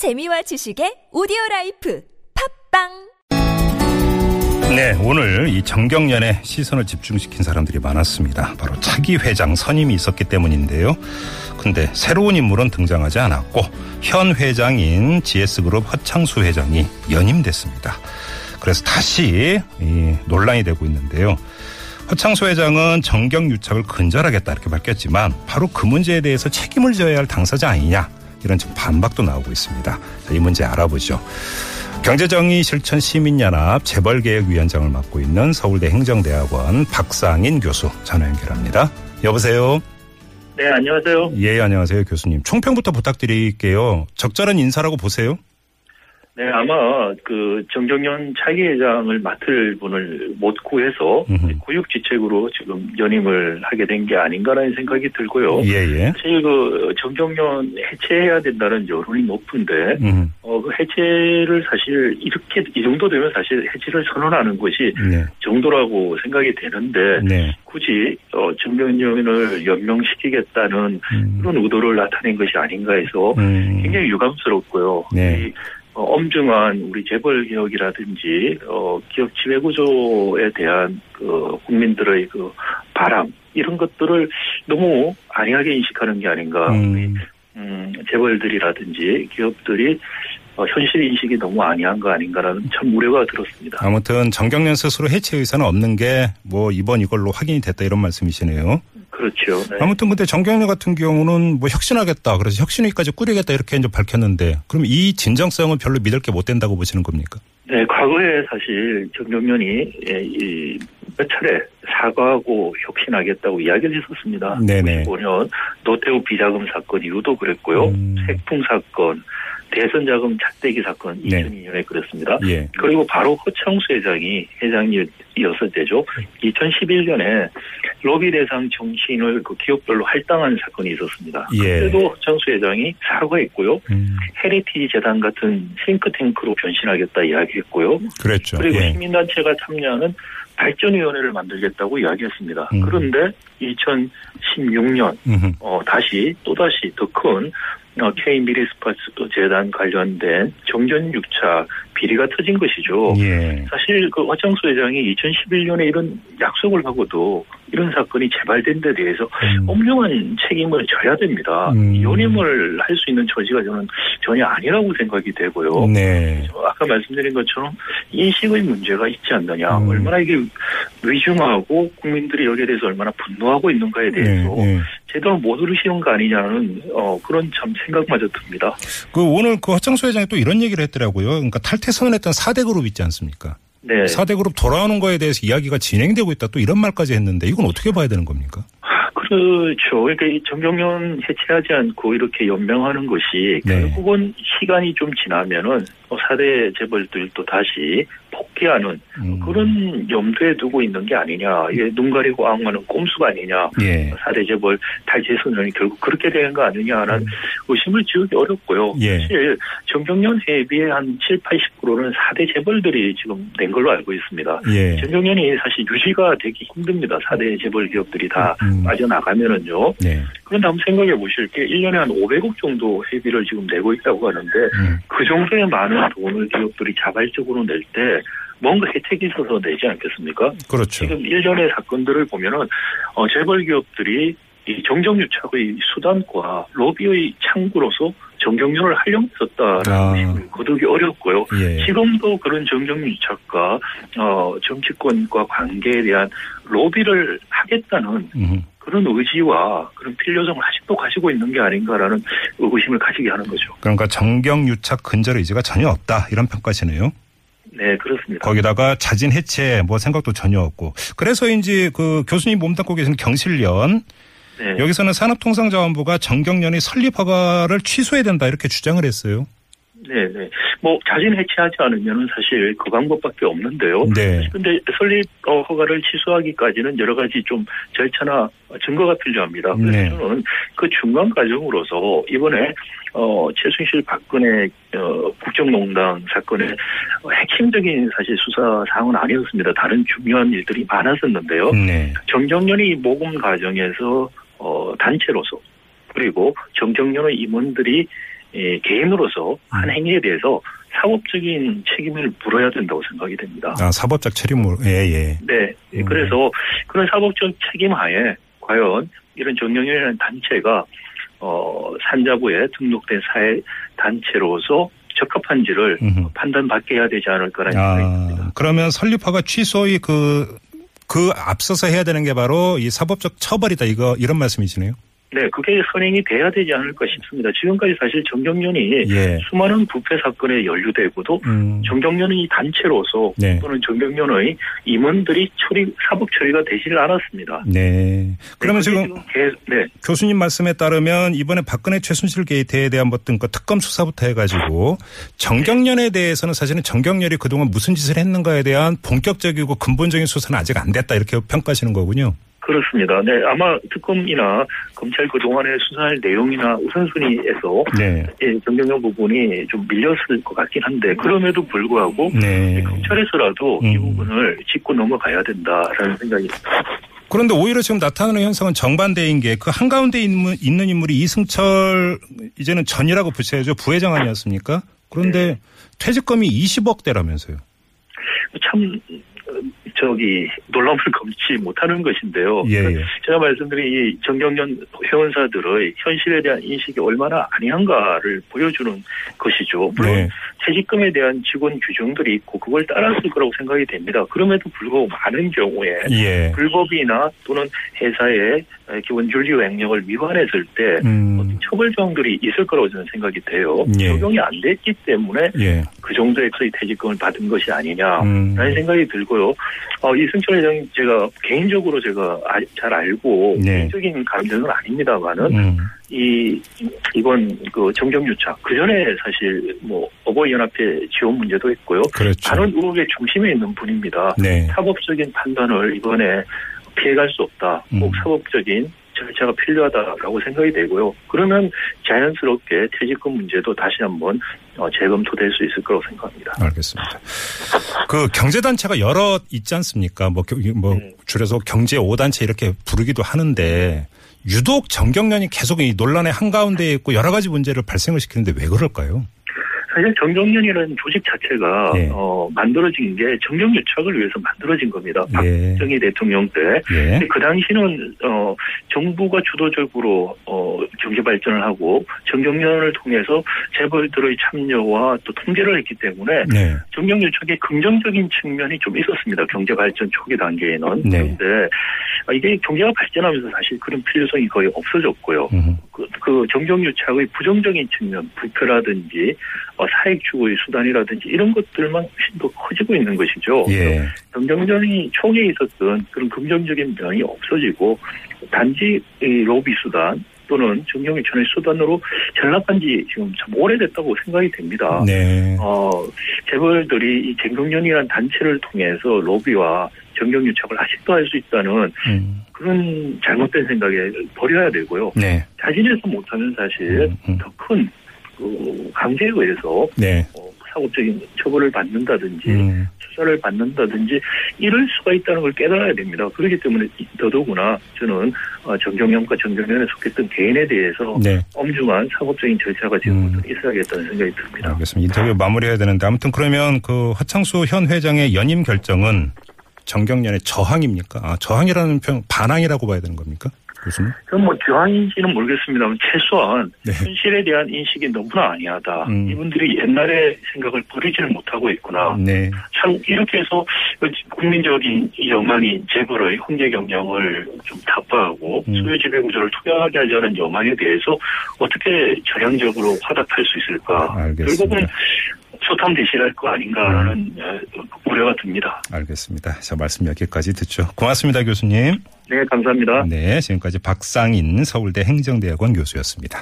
재미와 지식의 오디오 라이프 팟빵 네, 오늘 이 전경련에 시선을 집중시킨 사람들이 많았습니다. 바로 차기 회장 선임이 있었기 때문인데요. 근데 새로운 인물은 등장하지 않았고 현 회장인 GS그룹 허창수 회장이 연임됐습니다. 그래서 다시 이 논란이 되고 있는데요. 허창수 회장은 정경유착을 근절하겠다 이렇게 밝혔지만 바로 그 문제에 대해서 책임을 져야 할 당사자 아니냐 이런 지금 반박도 나오고 있습니다. 자, 이 문제 알아보죠. 경제정의 실천 시민연합 재벌개혁위원장을 맡고 있는 서울대 행정대학원 박상인 교수 전화 연결합니다. 여보세요. 네, 안녕하세요. 예, 안녕하세요, 교수님. 총평부터 부탁드릴게요. 적절한 인사라고 보세요. 네, 아마 그 정경련 차기 회장을 맡을 분을 못 구해서 음흠. 구육지책으로 지금 연임을 하게 된 게 아닌가라는 생각이 들고요. 예, 예. 사실 그 정경련 해체해야 된다는 여론이 높은데 음, 어, 그 해체를 사실 이렇게 이 정도 되면 사실 해체를 선언하는 것이 네, 정도라고 생각이 되는데 네. 굳이 어, 정경련을 연명시키겠다는 음, 그런 의도를 나타낸 것이 아닌가 해서 음, 굉장히 유감스럽고요. 네. 이, 어, 엄중한 우리 재벌 개혁이라든지 어, 기업 지배 구조에 대한 그 국민들의 그 바람 이런 것들을 너무 안이하게 인식하는 게 아닌가. 음, 음, 재벌들이라든지 기업들이 어, 현실 인식이 너무 안이한 거 아닌가라는 참 우려가 들었습니다. 아무튼 정경련 스스로 해체 의사는 없는 게 뭐 이번 이걸로 확인이 됐다 이런 말씀이시네요. 그렇죠. 네. 아무튼 근데 정경련 같은 경우는 뭐 혁신하겠다. 그래서 혁신위까지 꾸리겠다 이렇게 이제 밝혔는데 그럼 이 진정성은 별로 믿을 게 못 된다고 보시는 겁니까? 네, 과거에 사실 정경련이 예, 이, 몇 차례 사과하고 혁신하겠다고 이야기를 했었습니다. 네네. 95년 노태우 비자금 사건 이후도 그랬고요. 음. 색풍 사건, 대선 자금 차떼기 사건 네. 2002년에 그랬습니다. 예. 그리고 바로 허창수 회장이 회장이었을 때죠. 2011년에 로비 대상 정치인을 그 기업별로 할당한 사건이 있었습니다. 예. 그때도 허창수 회장이 사과했고요. 음, 헤리티지 재단 같은 싱크탱크로 변신하겠다 이야기했고요. 그랬죠. 그리고 예. 시민단체가 참여하는 발전위원회를 만들겠다고 이야기했습니다. 음. 그런데 2016년 음흠. 어, 다시 또다시 더큰 어, K미래스파츠 재단 관련된 정전육차 비리가 터진 것이죠. 예. 사실 그 허창수 회장이 2011년에 이런 약속을 하고도 이런 사건이 재발된 데 대해서 음. 엄중한 책임을 져야 됩니다. 음. 연임을 할 수 있는 처지가 저는 전혀 아니라고 생각이 되고요. 네. 아까 말씀드린 것처럼 인식의 문제가 있지 않느냐, 음. 얼마나 이게 위중하고 국민들이 여기에 대해서 얼마나 분노하고 있는가에 대해서 네, 네. 제대로 못 들으시는 거 아니냐는 어, 그런 참 생각마저 듭니다. 그 오늘 그 허창수 회장이 또 이런 얘기를 했더라고요. 그러니까 탈퇴 선언했던 4대 그룹 있지 않습니까? 네. 4대 그룹 돌아오는 거에 대해서 이야기가 진행되고 있다. 또 이런 말까지 했는데 이건 어떻게 봐야 되는 겁니까? 그렇죠. 그러니까 이 정경련 해체하지 않고 이렇게 연명하는 것이 네. 결국은 시간이 좀 지나면은 4대 재벌들도 다시 복귀하는 음. 그런 염두에 두고 있는 게 아니냐. 눈 가리고 앙하는 꼼수가 아니냐. 예. 4대 재벌 탈퇴 선언이 결국 그렇게 되는 거 아니냐라는 의심을 지우기 어렵고요. 음. 예. 사실 정경련 대비의 한 7, 80%는 4대 재벌들이 지금 낸 걸로 알고 있습니다. 예. 정경련이 사실 유지가 되기 힘듭니다. 4대 재벌 기업들이 다 음. 빠져나가면은요. 네. 그런데 한번 생각해 보실 게 1년에 한 500억 정도 회비를 지금 내고 있다고 하는데 음. 그 정도의 많은 돈을 기업들이 자발적으로 낼 때 뭔가 혜택이 있어서 내지 않겠습니까? 그렇죠. 지금 일련의 사건들을 보면은 어, 재벌 기업들이 이 정정유착의 수단과 로비의 창구로서 정경련을 활용했었다라는 아. 것을 거두기 어렵고요. 예. 지금도 그런 정정유착과 어, 정치권과 관계에 대한 로비를 하겠다는 음. 그런 의지와 그런 필요성을 아직도 가지고 있는 게 아닌가라는 의구심을 가지게 하는 거죠. 그러니까 정경유착 근절 의지가 전혀 없다 이런 평가시네요. 네, 그렇습니다. 거기다가 자진 해체 뭐 생각도 전혀 없고 그래서인지 그 교수님 몸담고 계신 경실련 네. 여기서는 산업통상자원부가 정경련이 설립 허가를 취소해야 된다 이렇게 주장을 했어요. 네, 네. 뭐 자진 해체하지 않으면은 사실 그 방법밖에 없는데요. 네. 근데 설립 어, 허가를 취소하기까지는 여러 가지 좀 절차나 증거가 필요합니다. 그래서 네. 저는 그 중간 과정으로서 이번에 어, 최순실 박근혜 어, 국정농단 사건의 핵심적인 사실 수사 사항은 아니었습니다. 다른 중요한 일들이 많았었는데요. 네. 정경련이 모금 과정에서 어, 단체로서 그리고 정경련의 임원들이 예, 개인으로서 한 음. 행위에 대해서 사법적인 책임을 물어야 된다고 생각이 됩니다. 아, 사법적 책임을, 예, 예. 네. 음. 그래서 그런 사법적 책임 하에 과연 이런 정경련이라는 단체가 어, 산자부에 등록된 사회 단체로서 적합한지를 음흠. 판단받게 해야 되지 않을까라는 생각이 듭니다. 아, 그러면 설립화가 취소의 그, 그 앞서서 해야 되는 게 바로 이 사법적 처벌이다. 이거, 이런 말씀이시네요. 네, 그게 선행이 돼야 되지 않을까 싶습니다. 지금까지 사실 정경련이 예. 수많은 부패 사건에 연루되고도 음. 정경련이 단체로서 네. 또는 정경련의 임원들이 처리 사법 처리가 되지를 않았습니다. 네. 그러면 네, 그게 지금 계속, 네, 교수님 말씀에 따르면 이번에 박근혜 최순실 게이트에 대한 어떤 그 특검 수사부터 해가지고 정경련에 대해서는 사실은 정경련이 그동안 무슨 짓을 했는가에 대한 본격적이고 근본적인 수사는 아직 안 됐다 이렇게 평가하시는 거군요. 그렇습니다. 네, 아마 특검이나 검찰 그동안의 수사할 내용이나 우선순위에서 네. 예, 정경련 부분이 좀 밀렸을 것 같긴 한데 그럼에도 불구하고 네. 검찰에서라도 이 음. 부분을 짚고 넘어가야 된다라는 생각이 그런데 오히려 지금 나타나는 현상은 정반대인 게 그 한가운데 있는, 인물이 이승철 이제는 전이라고 붙여야죠. 부회장 아니었습니까? 그런데 퇴직금이 20억대라면서요. 참 어, 저기 놀라움을 금치 못하는 것인데요. 예, 그러니까 예. 제가 말씀드린 이 정경련 회원사들의 현실에 대한 인식이 얼마나 아니한가를 보여주는 것이죠. 물론 네. 퇴직금에 대한 직원 규정들이 있고 그걸 따랐을 거라고 생각이 됩니다. 그럼에도 불구하고 많은 경우에 예. 불법이나 또는 회사의 기본 윤리 횡령을 위반했을 때 음. 처벌 조항들이 있을 거라고 저는 생각이 돼요. 예. 적용이 안 됐기 때문에 예. 그 정도의 그 퇴직금을 받은 것이 아니냐라는 음. 생각이 들고요. 어, 이승철 회장이 제가 개인적으로 제가 아- 잘 알고 네. 개인적인 감정은 아닙니다만은 음. 이 이번 그 정경 유착 그 전에 사실 뭐 어버이 연합회 지원 문제도 있고요. 그렇죠. 많은 의혹의 중심에 있는 분입니다. 네. 사법적인 판단을 이번에 피해갈 수 없다. 꼭 음. 사법적인 절차가 필요하다라고 생각이 되고요. 그러면 자연스럽게 퇴직금 문제도 다시 한번 어, 재검토될 수 있을 거라고 생각합니다. 알겠습니다. 그 경제단체가 여러 있지 않습니까? 뭐, 겨- 뭐 네. 줄여서 경제 5단체 이렇게 부르기도 하는데 유독 정경련이 계속 이 논란의 한가운데에 있고 여러 가지 문제를 발생을 시키는데 왜 그럴까요? 사실 정경련이라는 조직 자체가 예. 어, 만들어진 게 정경유착을 위해서 만들어진 겁니다. 예. 박정희 대통령 때. 예. 그 당시는 어, 정부가 주도적으로 어, 경제 발전을 하고 정경련을 통해서 재벌들의 참여와 또 통제를 했기 때문에 네. 정경유착의 긍정적인 측면이 좀 있었습니다. 경제 발전 초기 단계에는. 네. 그런데 아, 이게 경제가 발전하면서 사실 그런 필요성이 거의 없어졌고요. 음. 그, 그 정경유착의 부정적인 측면, 부패라든지 어, 사익 추구의 수단이라든지 이런 것들만 훨씬 더 커지고 있는 것이죠. 예. 정경련이 초기에 있었던 그런 긍정적인 면이 없어지고 단지 이 로비 수단 또는 정경유착의 수단으로 전락한 지 지금 참 오래됐다고 생각이 됩니다. 네. 어, 재벌들이 이 정경련이라는 단체를 통해서 로비와 정경유착을 아직도 할 수 있다는 음. 그런 잘못된 생각에 버려야 되고요. 네. 자진해서 못하면 사실 음, 음. 더큰 그 강제에 의해서 네. 어, 사법적인 처벌을 받는다든지 음. 수사를 받는다든지 이럴 수가 있다는 걸 깨달아야 됩니다. 그렇기 때문에 더더구나 저는 어, 정경련과 정경련에 속했던 개인에 대해서 네. 엄중한 사법적인 절차가 지금부터 음. 있어야겠다는 생각이 듭니다. 알겠습니다. 인터뷰 마무리해야 되는데 아무튼 그러면 그 허창수 현 회장의 연임 결정은 정경련의 저항입니까? 아, 저항이라는 표현 반항이라고 봐야 되는 겁니까? 교수님? 그건 뭐 교황인지는 모르겠습니다만 최소한 네. 현실에 대한 인식이 너무나 아니하다. 음. 이분들이 옛날의 생각을 버리지를 못하고 있구나. 네. 참 이렇게 해서 국민적인 이 여망인 재벌의 홍제 경영을 좀 타파하고 음. 소유 지배 구조를 투명하게 하자는 여망에 대해서 어떻게 전향적으로 화답할 수 있을까? 알겠습니다. 결국은 대실할 거 아닌가라는 어, 우려가 듭니다. 알겠습니다. 자, 말씀 여기까지 듣죠. 고맙습니다, 교수님. 네, 감사합니다. 네, 지금까지 박상인 서울대 행정대학원 교수였습니다.